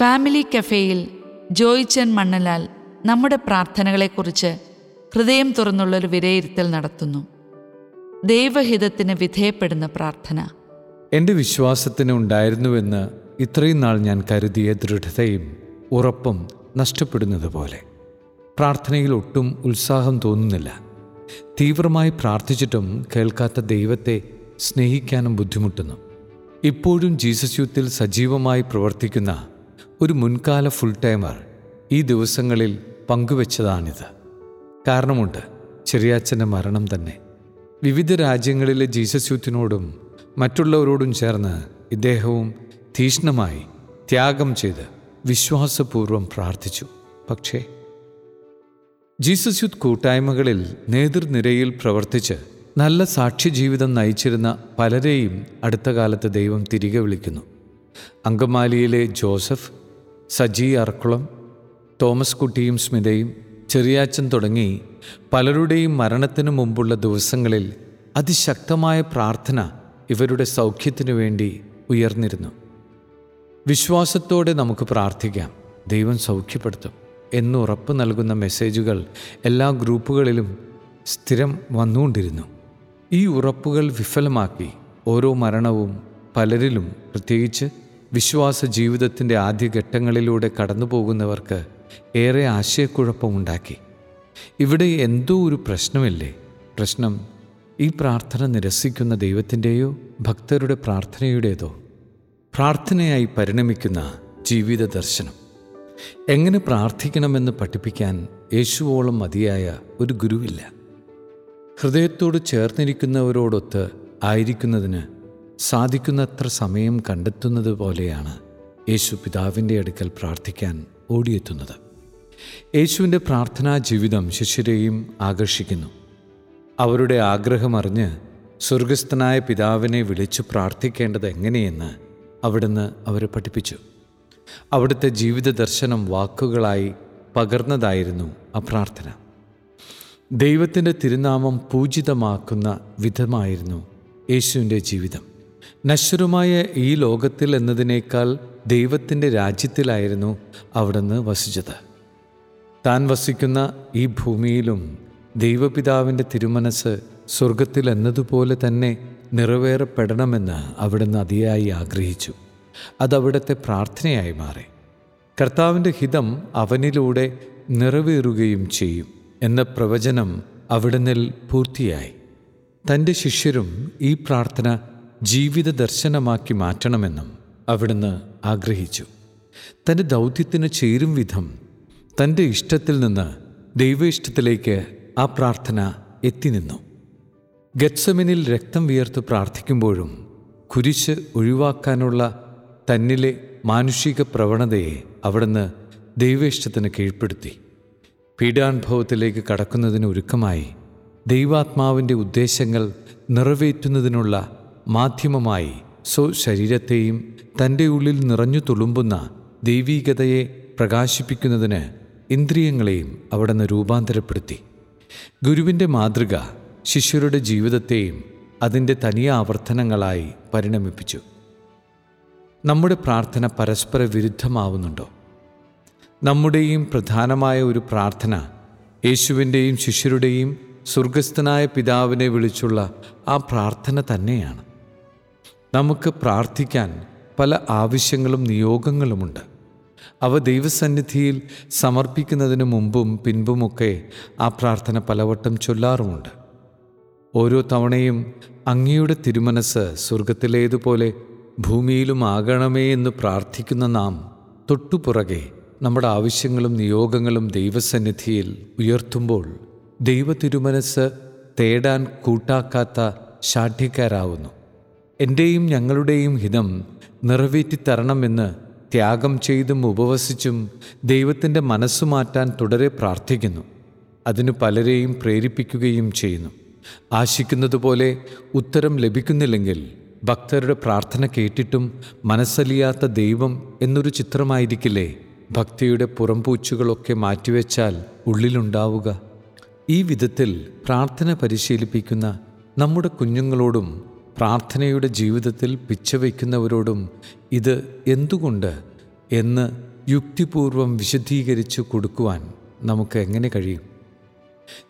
Family കഫേയിൽ Joychan മണ്ണലാൽ നമ്മുടെ പ്രാർത്ഥനകളെക്കുറിച്ച് ഹൃദയം തുറന്നുള്ളൊരു വിലയിരുത്തൽ നടത്തുന്നു. ദൈവഹിതത്തിന് വിധേയപ്പെടുന്ന പ്രാർത്ഥന. എന്റെ വിശ്വാസത്തിന് ഉണ്ടായിരുന്നുവെന്ന് ഇത്രയും നാൾ ഞാൻ കരുതിയ ദൃഢതയും ഉറപ്പും നഷ്ടപ്പെടുന്നത് പോലെ പ്രാർത്ഥനയിൽ ഒട്ടും ഉത്സാഹം തോന്നുന്നില്ല. തീവ്രമായി പ്രാർത്ഥിച്ചിട്ടും കേൾക്കാത്ത ദൈവത്തെ സ്നേഹിക്കാനും ബുദ്ധിമുട്ടുന്നു. ഇപ്പോഴും ജീസസ് യൂത്തിൽ സജീവമായി പ്രവർത്തിക്കുന്ന ഒരു മുൻകാല ഫുൾ ടൈമർ ഈ ദിവസങ്ങളിൽ പങ്കുവച്ചതാണിത്. കാരണമുണ്ട് ചെറിയാച്ചന്റെ മരണം തന്നെ. വിവിധ രാജ്യങ്ങളിലെ ജീസസ് യൂത്തിനോടും മറ്റുള്ളവരോടും ചേർന്ന് ഇദ്ദേഹവും തീഷ്ണമായി ത്യാഗം ചെയ്ത് വിശ്വാസപൂർവം പ്രാർത്ഥിച്ചു. പക്ഷേ ജീസസ് യൂത്ത് കൂട്ടായ്മകളിൽ നേതൃനിരയിൽ പ്രവർത്തിച്ച് നല്ല സാക്ഷ്യജീവിതം നയിച്ചിരുന്ന പലരെയും അടുത്ത കാലത്ത് ദൈവം തിരികെ വിളിക്കുന്നു. അങ്കമാലിയിലെ ജോസഫ് സജി അർക്കുളം തോമസ് കുട്ടിയും സ്മിതയും ചെറിയാച്ചൻ തുടങ്ങി പലരുടെയും മരണത്തിനു മുമ്പുള്ള ദിവസങ്ങളിൽ അതിശക്തമായ പ്രാർത്ഥന ഇവരുടെ സൗഖ്യത്തിനു വേണ്ടി ഉയർന്നിരുന്നു. വിശ്വാസത്തോടെ നമുക്ക് പ്രാർത്ഥിക്കാം. ദൈവം സൗഖ്യപ്പെടുത്തും എന്നുറപ്പ് നൽകുന്ന മെസ്സേജുകൾ എല്ലാ ഗ്രൂപ്പുകളിലും സ്ഥിരം വന്നുകൊണ്ടിരുന്നു. ഈ ഉറപ്പുകൾ വിഫലമാക്കി ഓരോ മരണവും പലരിലും പ്രത്യേകിച്ച് വിശ്വാസ ജീവിതത്തിന്റെ ആദ്യഘട്ടങ്ങളിലൂടെ കടന്നു പോകുന്നവർക്ക് ഏറെ ആശയക്കുഴപ്പമുണ്ടാക്കി. ഇവിടെ എന്തോ ഒരു പ്രശ്നമില്ലേ? പ്രശ്നം ഈ പ്രാർത്ഥന നിരസിക്കുന്ന ദൈവത്തിന്റെയോ ഭക്തരുടെ പ്രാർത്ഥനയുടേതോ? പ്രാർത്ഥനയായി പരിണമിക്കുന്ന ജീവിത ദർശനം. എങ്ങനെ പ്രാർത്ഥിക്കണമെന്ന് പഠിപ്പിക്കാൻ യേശുവോളം മതിയായ ഒരു ഗുരുവില്ല. ഹൃദയത്തോട് ചേർന്നിരിക്കുന്നവരോടൊത്ത് ആയിരിക്കുന്നതിന് സാധിക്കുന്നത്ര സമയം കണ്ടെത്തുന്നത് പോലെയാണ് യേശു പിതാവിന്റെ അടുക്കൽ പ്രാർത്ഥിക്കാൻ ഓടിയെത്തുന്നത്. യേശുവിന്റെ പ്രാർത്ഥനാ ജീവിതം ശിഷ്യരെയും ആകർഷിക്കുന്നു. അവരുടെ ആഗ്രഹമറിഞ്ഞ് സ്വർഗസ്ഥനായ പിതാവിനെ വിളിച്ചു പ്രാർത്ഥിക്കേണ്ടത് എങ്ങനെയെന്ന് അവിടുന്ന് അവരെ പഠിപ്പിച്ചു. അവിടുത്തെ ജീവിത ദർശനം വാക്കുകളായി പകർന്നതായിരുന്നു ആ പ്രാർത്ഥന. ദൈവത്തിന്റെ തിരുനാമം പൂജിതമാക്കുന്ന വിധമായിരുന്നു യേശുവിന്റെ ജീവിതം. നശ്വരമായ ഈ ലോകത്തിൽ എന്നതിനേക്കാൾ ദൈവത്തിന്റെ രാജ്യത്തിലായിരുന്നു അവിടുന്ന് വസിച്ചത്. താൻ വസിക്കുന്ന ഈ ഭൂമിയിലും ദൈവപിതാവിന്റെ തിരുമനസ് സ്വർഗത്തിൽ എന്നതുപോലെ തന്നെ നിറവേറപ്പെടണമെന്ന് അവിടുന്ന് അതിയായി ആഗ്രഹിച്ചു. അതവിടുത്തെ പ്രാർത്ഥനയായി മാറി. കർത്താവിന്റെ ഹിതം അവനിലൂടെ നിറവേറുകയും ചെയ്യും എന്ന പ്രവചനം അവിടുന്നിൽ പൂർത്തിയായി. തന്റെ ശിഷ്യരും ഈ പ്രാർത്ഥന ജീവിത ദർശനമാക്കി മാറ്റണമെന്നും അവിടുന്ന് ആഗ്രഹിച്ചു. തന്റെ ദൗത്യത്തിന് ചേരും വിധം തന്റെ ഇഷ്ടത്തിൽ നിന്ന് ദൈവ ഇഷ്ടത്തിലേക്ക് ആ പ്രാർത്ഥന എത്തി നിന്നു. ഗത്സമിനിൽ രക്തം വിയർത്ത് പ്രാർത്ഥിക്കുമ്പോഴും കുരിശ് ഒഴിവാക്കാനുള്ള തന്നിലെ മാനുഷിക പ്രവണതയെ അവിടുന്ന് ദൈവേഷ്ടത്തിന് കീഴ്പ്പെടുത്തി. പീഡാനുഭവത്തിലേക്ക് കടക്കുന്നതിന് ഒരുക്കമായി ദൈവാത്മാവിന്റെ ഉദ്ദേശങ്ങൾ നിറവേറ്റുന്നതിനുള്ള മാധ്യമമായി സ്വശരീരത്തെയും തന്റെ ഉള്ളിൽ നിറഞ്ഞു തുളുമ്പുന്ന ദൈവീകതയെ പ്രകാശിപ്പിക്കുന്നതിന് ഇന്ദ്രിയങ്ങളെയും അവിടുന്ന് രൂപാന്തരപ്പെടുത്തി. ഗുരുവിന്റെ മാതൃക ശിഷ്യരുടെ ജീവിതത്തെയും അതിന്റെ തനിയ ആവർത്തനങ്ങളായി പരിണമിപ്പിച്ചു. നമ്മുടെ പ്രാർത്ഥന പരസ്പര വിരുദ്ധമാവുന്നുണ്ടോ? നമ്മുടെയും പ്രധാനമായ ഒരു പ്രാർത്ഥന യേശുവിന്റെയും ശിഷ്യരുടെയും സ്വർഗസ്ഥനായ പിതാവിനെ വിളിച്ചുള്ള ആ പ്രാർത്ഥന തന്നെയാണ്. നമുക്ക് പ്രാർത്ഥിക്കാൻ പല ആവശ്യങ്ങളും നിയോഗങ്ങളുമുണ്ട്. അവ ദൈവസന്നിധിയിൽ സമർപ്പിക്കുന്നതിന് മുമ്പും പിൻപുമൊക്കെ ആ പ്രാർത്ഥന പലവട്ടം ചൊല്ലാറുമുണ്ട്. ഓരോ തവണയും അങ്ങയുടെ തിരുമനസ് സ്വർഗത്തിലേതുപോലെ ഭൂമിയിലും ആകണമേ എന്ന് പ്രാർത്ഥിക്കുന്ന നാം തൊട്ടുപുറകെ നമ്മുടെ ആവശ്യങ്ങളും നിയോഗങ്ങളും ദൈവസന്നിധിയിൽ ഉയർത്തുമ്പോൾ ദൈവ തിരുമനസ് തേടാൻ കൂട്ടാക്കാത്ത ശാഠ്യക്കാരാവുന്നു. എന്റെയും ഞങ്ങളുടെയും ഹിതം നിറവേറ്റിത്തരണമെന്ന് ത്യാഗം ചെയ്തും ഉപവസിച്ചും ദൈവത്തിന്റെ മനസ്സു മാറ്റാൻ തുടരെ പ്രാർത്ഥിക്കുന്നു. അതിന് പലരെയും പ്രേരിപ്പിക്കുകയും ചെയ്യുന്നു. ആശിക്കുന്നതുപോലെ ഉത്തരം ലഭിക്കുന്നില്ലെങ്കിൽ ഭക്തരുടെ പ്രാർത്ഥന കേട്ടിട്ടും മനസ്സലിയാത്ത ദൈവം എന്നൊരു ചിത്രമായിരിക്കില്ലേ? ഭക്തിയുടെ പുറംപൂച്ചുകളൊക്കെ മാറ്റിവെച്ചാൽ ഉള്ളിലുണ്ടാവുക. ഈ വിധത്തിൽ പ്രാർത്ഥന പരിശീലിപ്പിക്കുന്ന നമ്മുടെ കുഞ്ഞുങ്ങളോടും പ്രാർത്ഥനയുടെ ജീവിതത്തിൽ പിച്ചവയ്ക്കുന്നവരോടും ഇത് എന്തുകൊണ്ട് എന്ന് യുക്തിപൂർവം വിശദീകരിച്ചു കൊടുക്കുവാൻ നമുക്ക് എങ്ങനെ കഴിയും?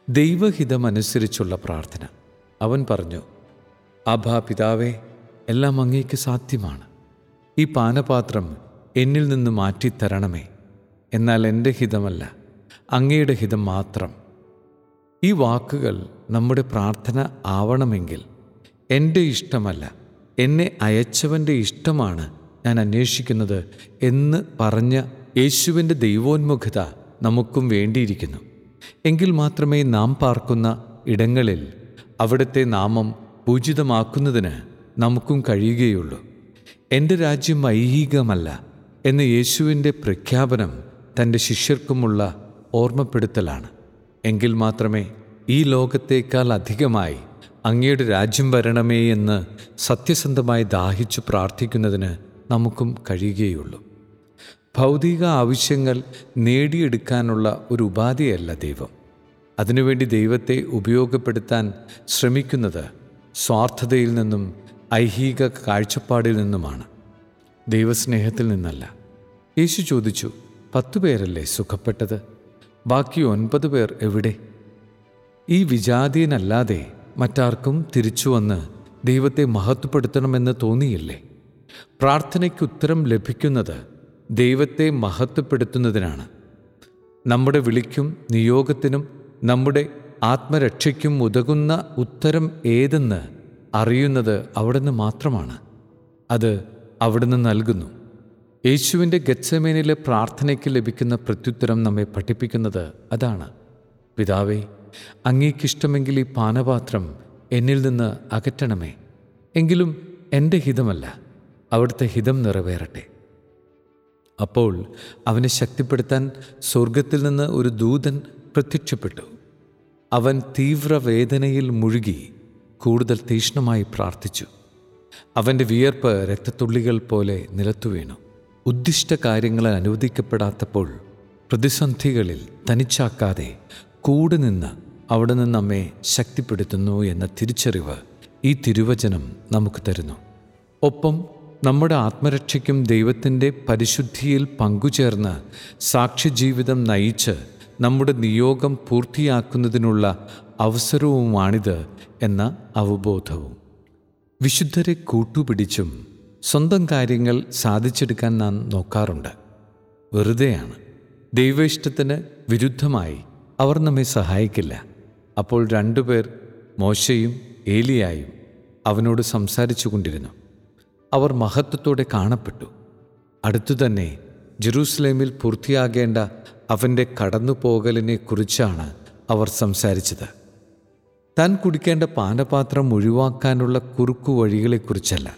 ദൈവഹിതമനുസരിച്ചുള്ള പ്രാർത്ഥന. അവൻ പറഞ്ഞു അഭാ പിതാവേ എല്ലാം അങ്ങേക്ക് സാധ്യമാണ്. ഈ പാനപാത്രം എന്നിൽ നിന്ന് മാറ്റിത്തരണമേ. എന്നാൽ എന്റെ ഹിതമല്ല അങ്ങയുടെ ഹിതം മാത്രം. ഈ വാക്കുകൾ നമ്മുടെ പ്രാർത്ഥന ആവണമെങ്കിൽ എന്റെ ഇഷ്ടമല്ല. എന്നെ അയച്ചവന്റെ ഇഷ്ടമാണ് ഞാൻ അന്വേഷിക്കുന്നത് എന്ന് പറഞ്ഞ യേശുവിന്റെ ദൈവോന്മുഖത നമുക്കും വേണ്ടിയിരിക്കുന്നു. എങ്കിൽ മാത്രമേ നാം പാർക്കുന്ന ഇടങ്ങളിൽ അവിടുത്തെ നാമം പൂജിതമാക്കുന്നതിന് നമുക്കും കഴിയുകയുള്ളൂ. എന്റെ രാജ്യം ഐഹികമല്ല എന്ന യേശുവിന്റെ പ്രഖ്യാപനം തന്റെ ശിഷ്യർക്കുമുള്ള ഓർമ്മപ്പെടുത്തലാണ്. എങ്കിൽ മാത്രമേ ഈ ലോകത്തേക്കാൾ അധികമായി അങ്ങയുടെ രാജ്യം വരണമേ എന്ന് സത്യസന്ധമായി ദാഹിച്ചു പ്രാർത്ഥിക്കുന്നതിന് നമുക്കും കഴിയുകയുള്ളൂ. ഭൗതിക ആവശ്യങ്ങൾ നേടിയെടുക്കാനുള്ള ഒരു ഉപാധിയല്ല ദൈവം. അതിനുവേണ്ടി ദൈവത്തെ ഉപയോഗപ്പെടുത്താൻ ശ്രമിക്കുന്നത് സ്വാർത്ഥതയിൽ നിന്നും ഐഹിക കാഴ്ചപ്പാടിൽ നിന്നുമാണ്. ദൈവസ്നേഹത്തിൽ നിന്നല്ല. യേശു ചോദിച്ചു പത്തു പേരല്ലേ സുഖപ്പെട്ടത്? ബാക്കി ഒൻപത് പേർ എവിടെ? ഈ വിജാതീയനല്ലാതെ മറ്റാർക്കും തിരിച്ചു വന്ന് ദൈവത്തെ മഹത്വപ്പെടുത്തണമെന്ന് തോന്നിയില്ലേ? പ്രാർത്ഥനയ്ക്ക് ഉത്തരം ലഭിക്കുന്നത് ദൈവത്തെ മഹത്വപ്പെടുത്തുന്നതിനാണ്. നമ്മുടെ വിളിക്കും നിയോഗത്തിനും നമ്മുടെ ആത്മരക്ഷയ്ക്കും ഉതകുന്ന ഉത്തരം ഏതെന്ന് അറിയുന്നത് അവിടുന്ന് മാത്രമാണ്. അത് അവിടുന്ന് നൽകുന്നു. യേശുവിന്റെ ഗച്ഛമേനിലെ പ്രാർത്ഥനയ്ക്ക് ലഭിക്കുന്ന പ്രത്യുത്തരം നമ്മെ പഠിപ്പിക്കുന്നത് അതാണ്. പിതാവേ അങ്ങേക്കിഷ്ടമെങ്കിൽ ഈ പാനപാത്രം എന്നിൽ നിന്ന് അകറ്റണമേ. എങ്കിലും എന്റെ ഹിതമല്ല അവിടുത്തെ ഹിതം നിറവേറട്ടെ. അപ്പോൾ അവനെ ശക്തിപ്പെടുത്താൻ സ്വർഗത്തിൽ നിന്ന് ഒരു ദൂതൻ പ്രത്യക്ഷപ്പെട്ടു. അവൻ തീവ്രവേദനയിൽ മുഴുകി കൂടുതൽ തീഷ്ണമായി പ്രാർത്ഥിച്ചു. അവന്റെ വിയർപ്പ് രക്തത്തുള്ളികൾ പോലെ നിലത്തു വീണു. ഉദ്ദിഷ്ട കാര്യങ്ങളെ അനുവദിക്കപ്പെടാത്തപ്പോൾ പ്രതിസന്ധികളിൽ തനിച്ചാക്കാതെ കൂടെ നിന്ന് അവിടെ നിന്ന് നമ്മെ ശക്തിപ്പെടുത്തുന്നു എന്ന തിരിച്ചറിവ് ഈ തിരുവചനം നമുക്ക് തരുന്നു. ഒപ്പം നമ്മുടെ ആത്മരക്ഷയ്ക്കും ദൈവത്തിന്റെ പരിശുദ്ധിയിൽ പങ്കുചേർന്ന് സാക്ഷ്യജീവിതം നയിച്ച് നമ്മുടെ നിയോഗം പൂർത്തിയാക്കുന്നതിനുള്ള അവസരവുമാണിത് എന്ന അവബോധവും. വിശുദ്ധരെ കൂട്ടുപിടിച്ചും സ്വന്തം കാര്യങ്ങൾ സാധിച്ചെടുക്കാൻ നാം നോക്കാറുണ്ട്. വെറുതെയാണ്. ദൈവേഷ്ടത്തിന് വിരുദ്ധമായി അവർ നമ്മെ സഹായിക്കില്ല. അപ്പോൾ രണ്ടുപേർ മോശയും ഏലിയായും അവനോട് സംസാരിച്ചു കൊണ്ടിരുന്നു. അവർ മഹത്വത്തോടെ കാണപ്പെട്ടു. അടുത്തു തന്നെ ജെറൂസലേമിൽ പൂർത്തിയാകേണ്ട അവന്റെ കടന്നുപോകലിനെ കുറിച്ചാണ് അവർ സംസാരിച്ചത്. താൻ കുടിക്കേണ്ട പാനപാത്രം ഒഴിവാക്കാനുള്ള കുറുക്കു വഴികളെക്കുറിച്ചല്ല.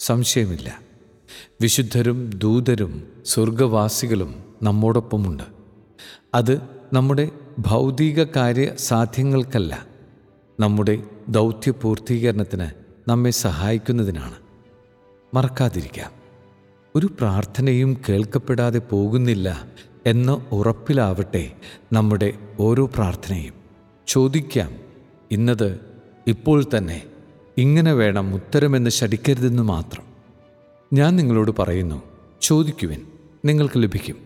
സംശയമില്ല. വിശുദ്ധരും ദൂതരും സ്വർഗവാസികളും നമ്മോടൊപ്പമുണ്ട്. അത് നമ്മുടെ ഭൗതിക കാര്യ സാധ്യങ്ങൾക്കല്ല നമ്മുടെ ദൗത്യ പൂർത്തീകരണത്തിന് നമ്മെ സഹായിക്കുന്നതിനാണ്. മറക്കാതിരിക്കാം. ഒരു പ്രാർത്ഥനയും കേൾക്കപ്പെടാതെ പോകുന്നില്ല എന്ന ഉറപ്പിലാവട്ടെ നമ്മുടെ ഓരോ പ്രാർത്ഥനയും. ചോദിക്കാം ഇന്നത് ഇപ്പോൾ തന്നെ ഇങ്ങനെ വേണം ഉത്തരമെന്ന് ശടിക്കരുതെന്ന് മാത്രം? ഞാൻ നിങ്ങളോട് പറയുന്നു ചോദിക്കുവിൻ നിങ്ങൾക്ക് ലഭിക്കും.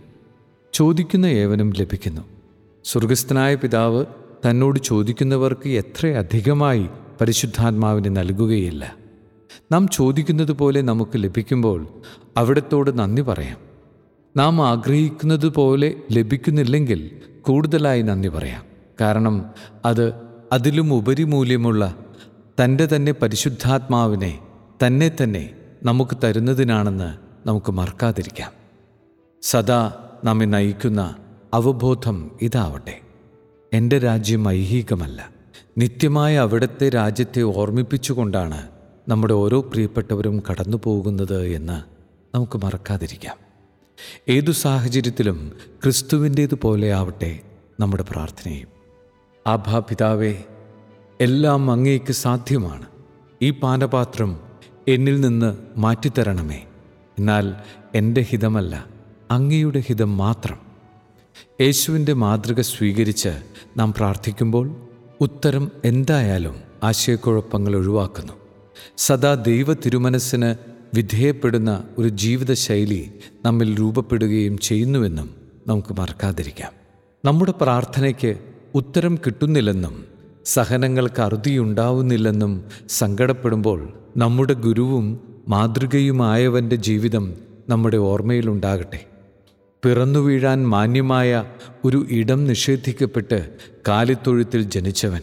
ചോദിക്കുന്ന ഏവനും ലഭിക്കുന്നു. സ്വർഗസ്ഥനായ പിതാവ് തന്നോട് ചോദിക്കുന്നവർക്ക് എത്ര അധികമായി പരിശുദ്ധാത്മാവിനെ നൽകുകയില്ല. നാം ചോദിക്കുന്നത് പോലെ നമുക്ക് ലഭിക്കുമ്പോൾ അവിടത്തോട് നന്ദി പറയാം. നാം ആഗ്രഹിക്കുന്നത് പോലെ ലഭിക്കുന്നില്ലെങ്കിൽ കൂടുതലായി നന്ദി പറയാം. കാരണം അത് അതിലും ഉപരിമൂല്യമുള്ള തന്റെ തന്നെ പരിശുദ്ധാത്മാവിനെ തന്നെ തന്നെ നമുക്ക് തരുന്നതിനാണെന്ന് നമുക്ക് മറക്കാതിരിക്കാം. സദാ നമ്മെ നയിക്കുന്ന അവബോധം ഇതാവട്ടെ. എന്റെ രാജ്യം ഐഹികമല്ല. നിത്യമായ അവിടുത്തെ രാജ്യത്തെ ഓർമ്മിപ്പിച്ചുകൊണ്ടാണ് നമ്മുടെ ഓരോ പ്രിയപ്പെട്ടവരും കടന്നു പോകുന്നത് എന്ന് നമുക്ക് മറക്കാതിരിക്കാം. ഏതു സാഹചര്യത്തിലും ക്രിസ്തുവിന്റേതുപോലെ ആവട്ടെ നമ്മുടെ പ്രാർത്ഥനയും. ആഭാ പിതാവേ എല്ലാം അങ്ങേക്ക് സാധ്യമാണ്. ഈ പാനപാത്രം എന്നിൽ നിന്ന് മാറ്റിത്തരണമേ. എന്നാൽ എന്റെ ഹിതമല്ല അങ്ങയുടെ ഹിതം മാത്രം. യേശുവിന്റെ മാതൃക സ്വീകരിച്ച് നാം പ്രാർത്ഥിക്കുമ്പോൾ ഉത്തരം എന്തായാലും ആശയക്കുഴപ്പങ്ങൾ ഒഴിവാക്കുന്നു. സദാ ദൈവ തിരുമനസ്സിന് വിധേയപ്പെടുന്ന ഒരു ജീവിതശൈലി നമ്മിൽ രൂപപ്പെടുകയും ചെയ്യുന്നുവെന്നും നമുക്ക് മറക്കാതിരിക്കാം. നമ്മുടെ പ്രാർത്ഥനയ്ക്ക് ഉത്തരം കിട്ടുന്നില്ലെന്നും സഹനങ്ങൾക്ക് അറുതിയുണ്ടാവുന്നില്ലെന്നും സങ്കടപ്പെടുമ്പോൾ നമ്മുടെ ഗുരുവും മാതൃകയുമായവന്റെ ജീവിതം നമ്മുടെ ഓർമ്മയിലുണ്ടാകട്ടെ പിറന്നു വീഴാൻ മാന്യമായ ഒരു ഇടം നിഷേധിക്കപ്പെട്ട് കാലിത്തൊഴുത്തിൽ ജനിച്ചവൻ.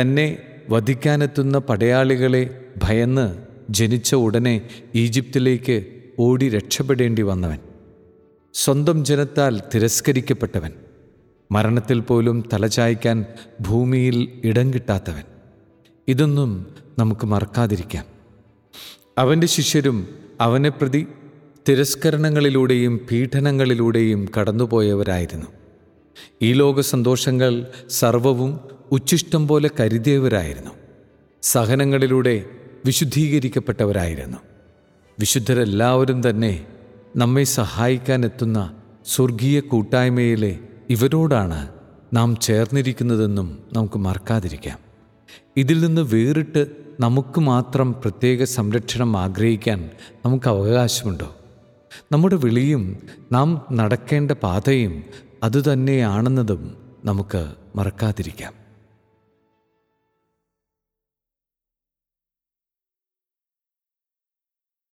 തന്നെ വധിക്കാനെത്തുന്ന പടയാളികളെ ഭയന്ന് ജനിച്ച ഉടനെ ഈജിപ്തിലേക്ക് ഓടി രക്ഷപ്പെടേണ്ടി വന്നവൻ. സ്വന്തം ജനത്താൽ തിരസ്കരിക്കപ്പെട്ടവൻ. മരണത്തിൽ പോലും തലചായ്ക്കാൻ ഭൂമിയിൽ ഇടം കിട്ടാത്തവൻ. ഇതൊന്നും നമുക്ക് മറക്കാതിരിക്കാം. അവന്റെ ശിഷ്യരും അവനെ പ്രതി തിരസ്കരണങ്ങളിലൂടെയും പീഡനങ്ങളിലൂടെയും കടന്നുപോയവരായിരുന്നു. ഈ ലോക സന്തോഷങ്ങൾ സർവവും ഉച്ഛിഷ്ടം പോലെ കരുതിയവരായിരുന്നു. സഹനങ്ങളിലൂടെ വിശുദ്ധീകരിക്കപ്പെട്ടവരായിരുന്നു. വിശുദ്ധരെല്ലാവരും തന്നെ നമ്മെ സഹായിക്കാൻ എത്തുന്ന സ്വർഗീയ കൂട്ടായ്മയിലെ ഇവരോടാണ് നാം ചേർന്നിരിക്കുന്നതെന്നും നമുക്ക് മറക്കാതിരിക്കാം. ഇതിൽ നിന്ന് വേറിട്ട് നമുക്ക് മാത്രം പ്രത്യേക സംരക്ഷണം ആഗ്രഹിക്കാൻ നമുക്ക് അവകാശമുണ്ടോ? നമ്മുടെ വിളിയും നാം നടക്കേണ്ട പാതയും അതുതന്നെയാണെന്നതും നമുക്ക് മറക്കാതിരിക്കാം.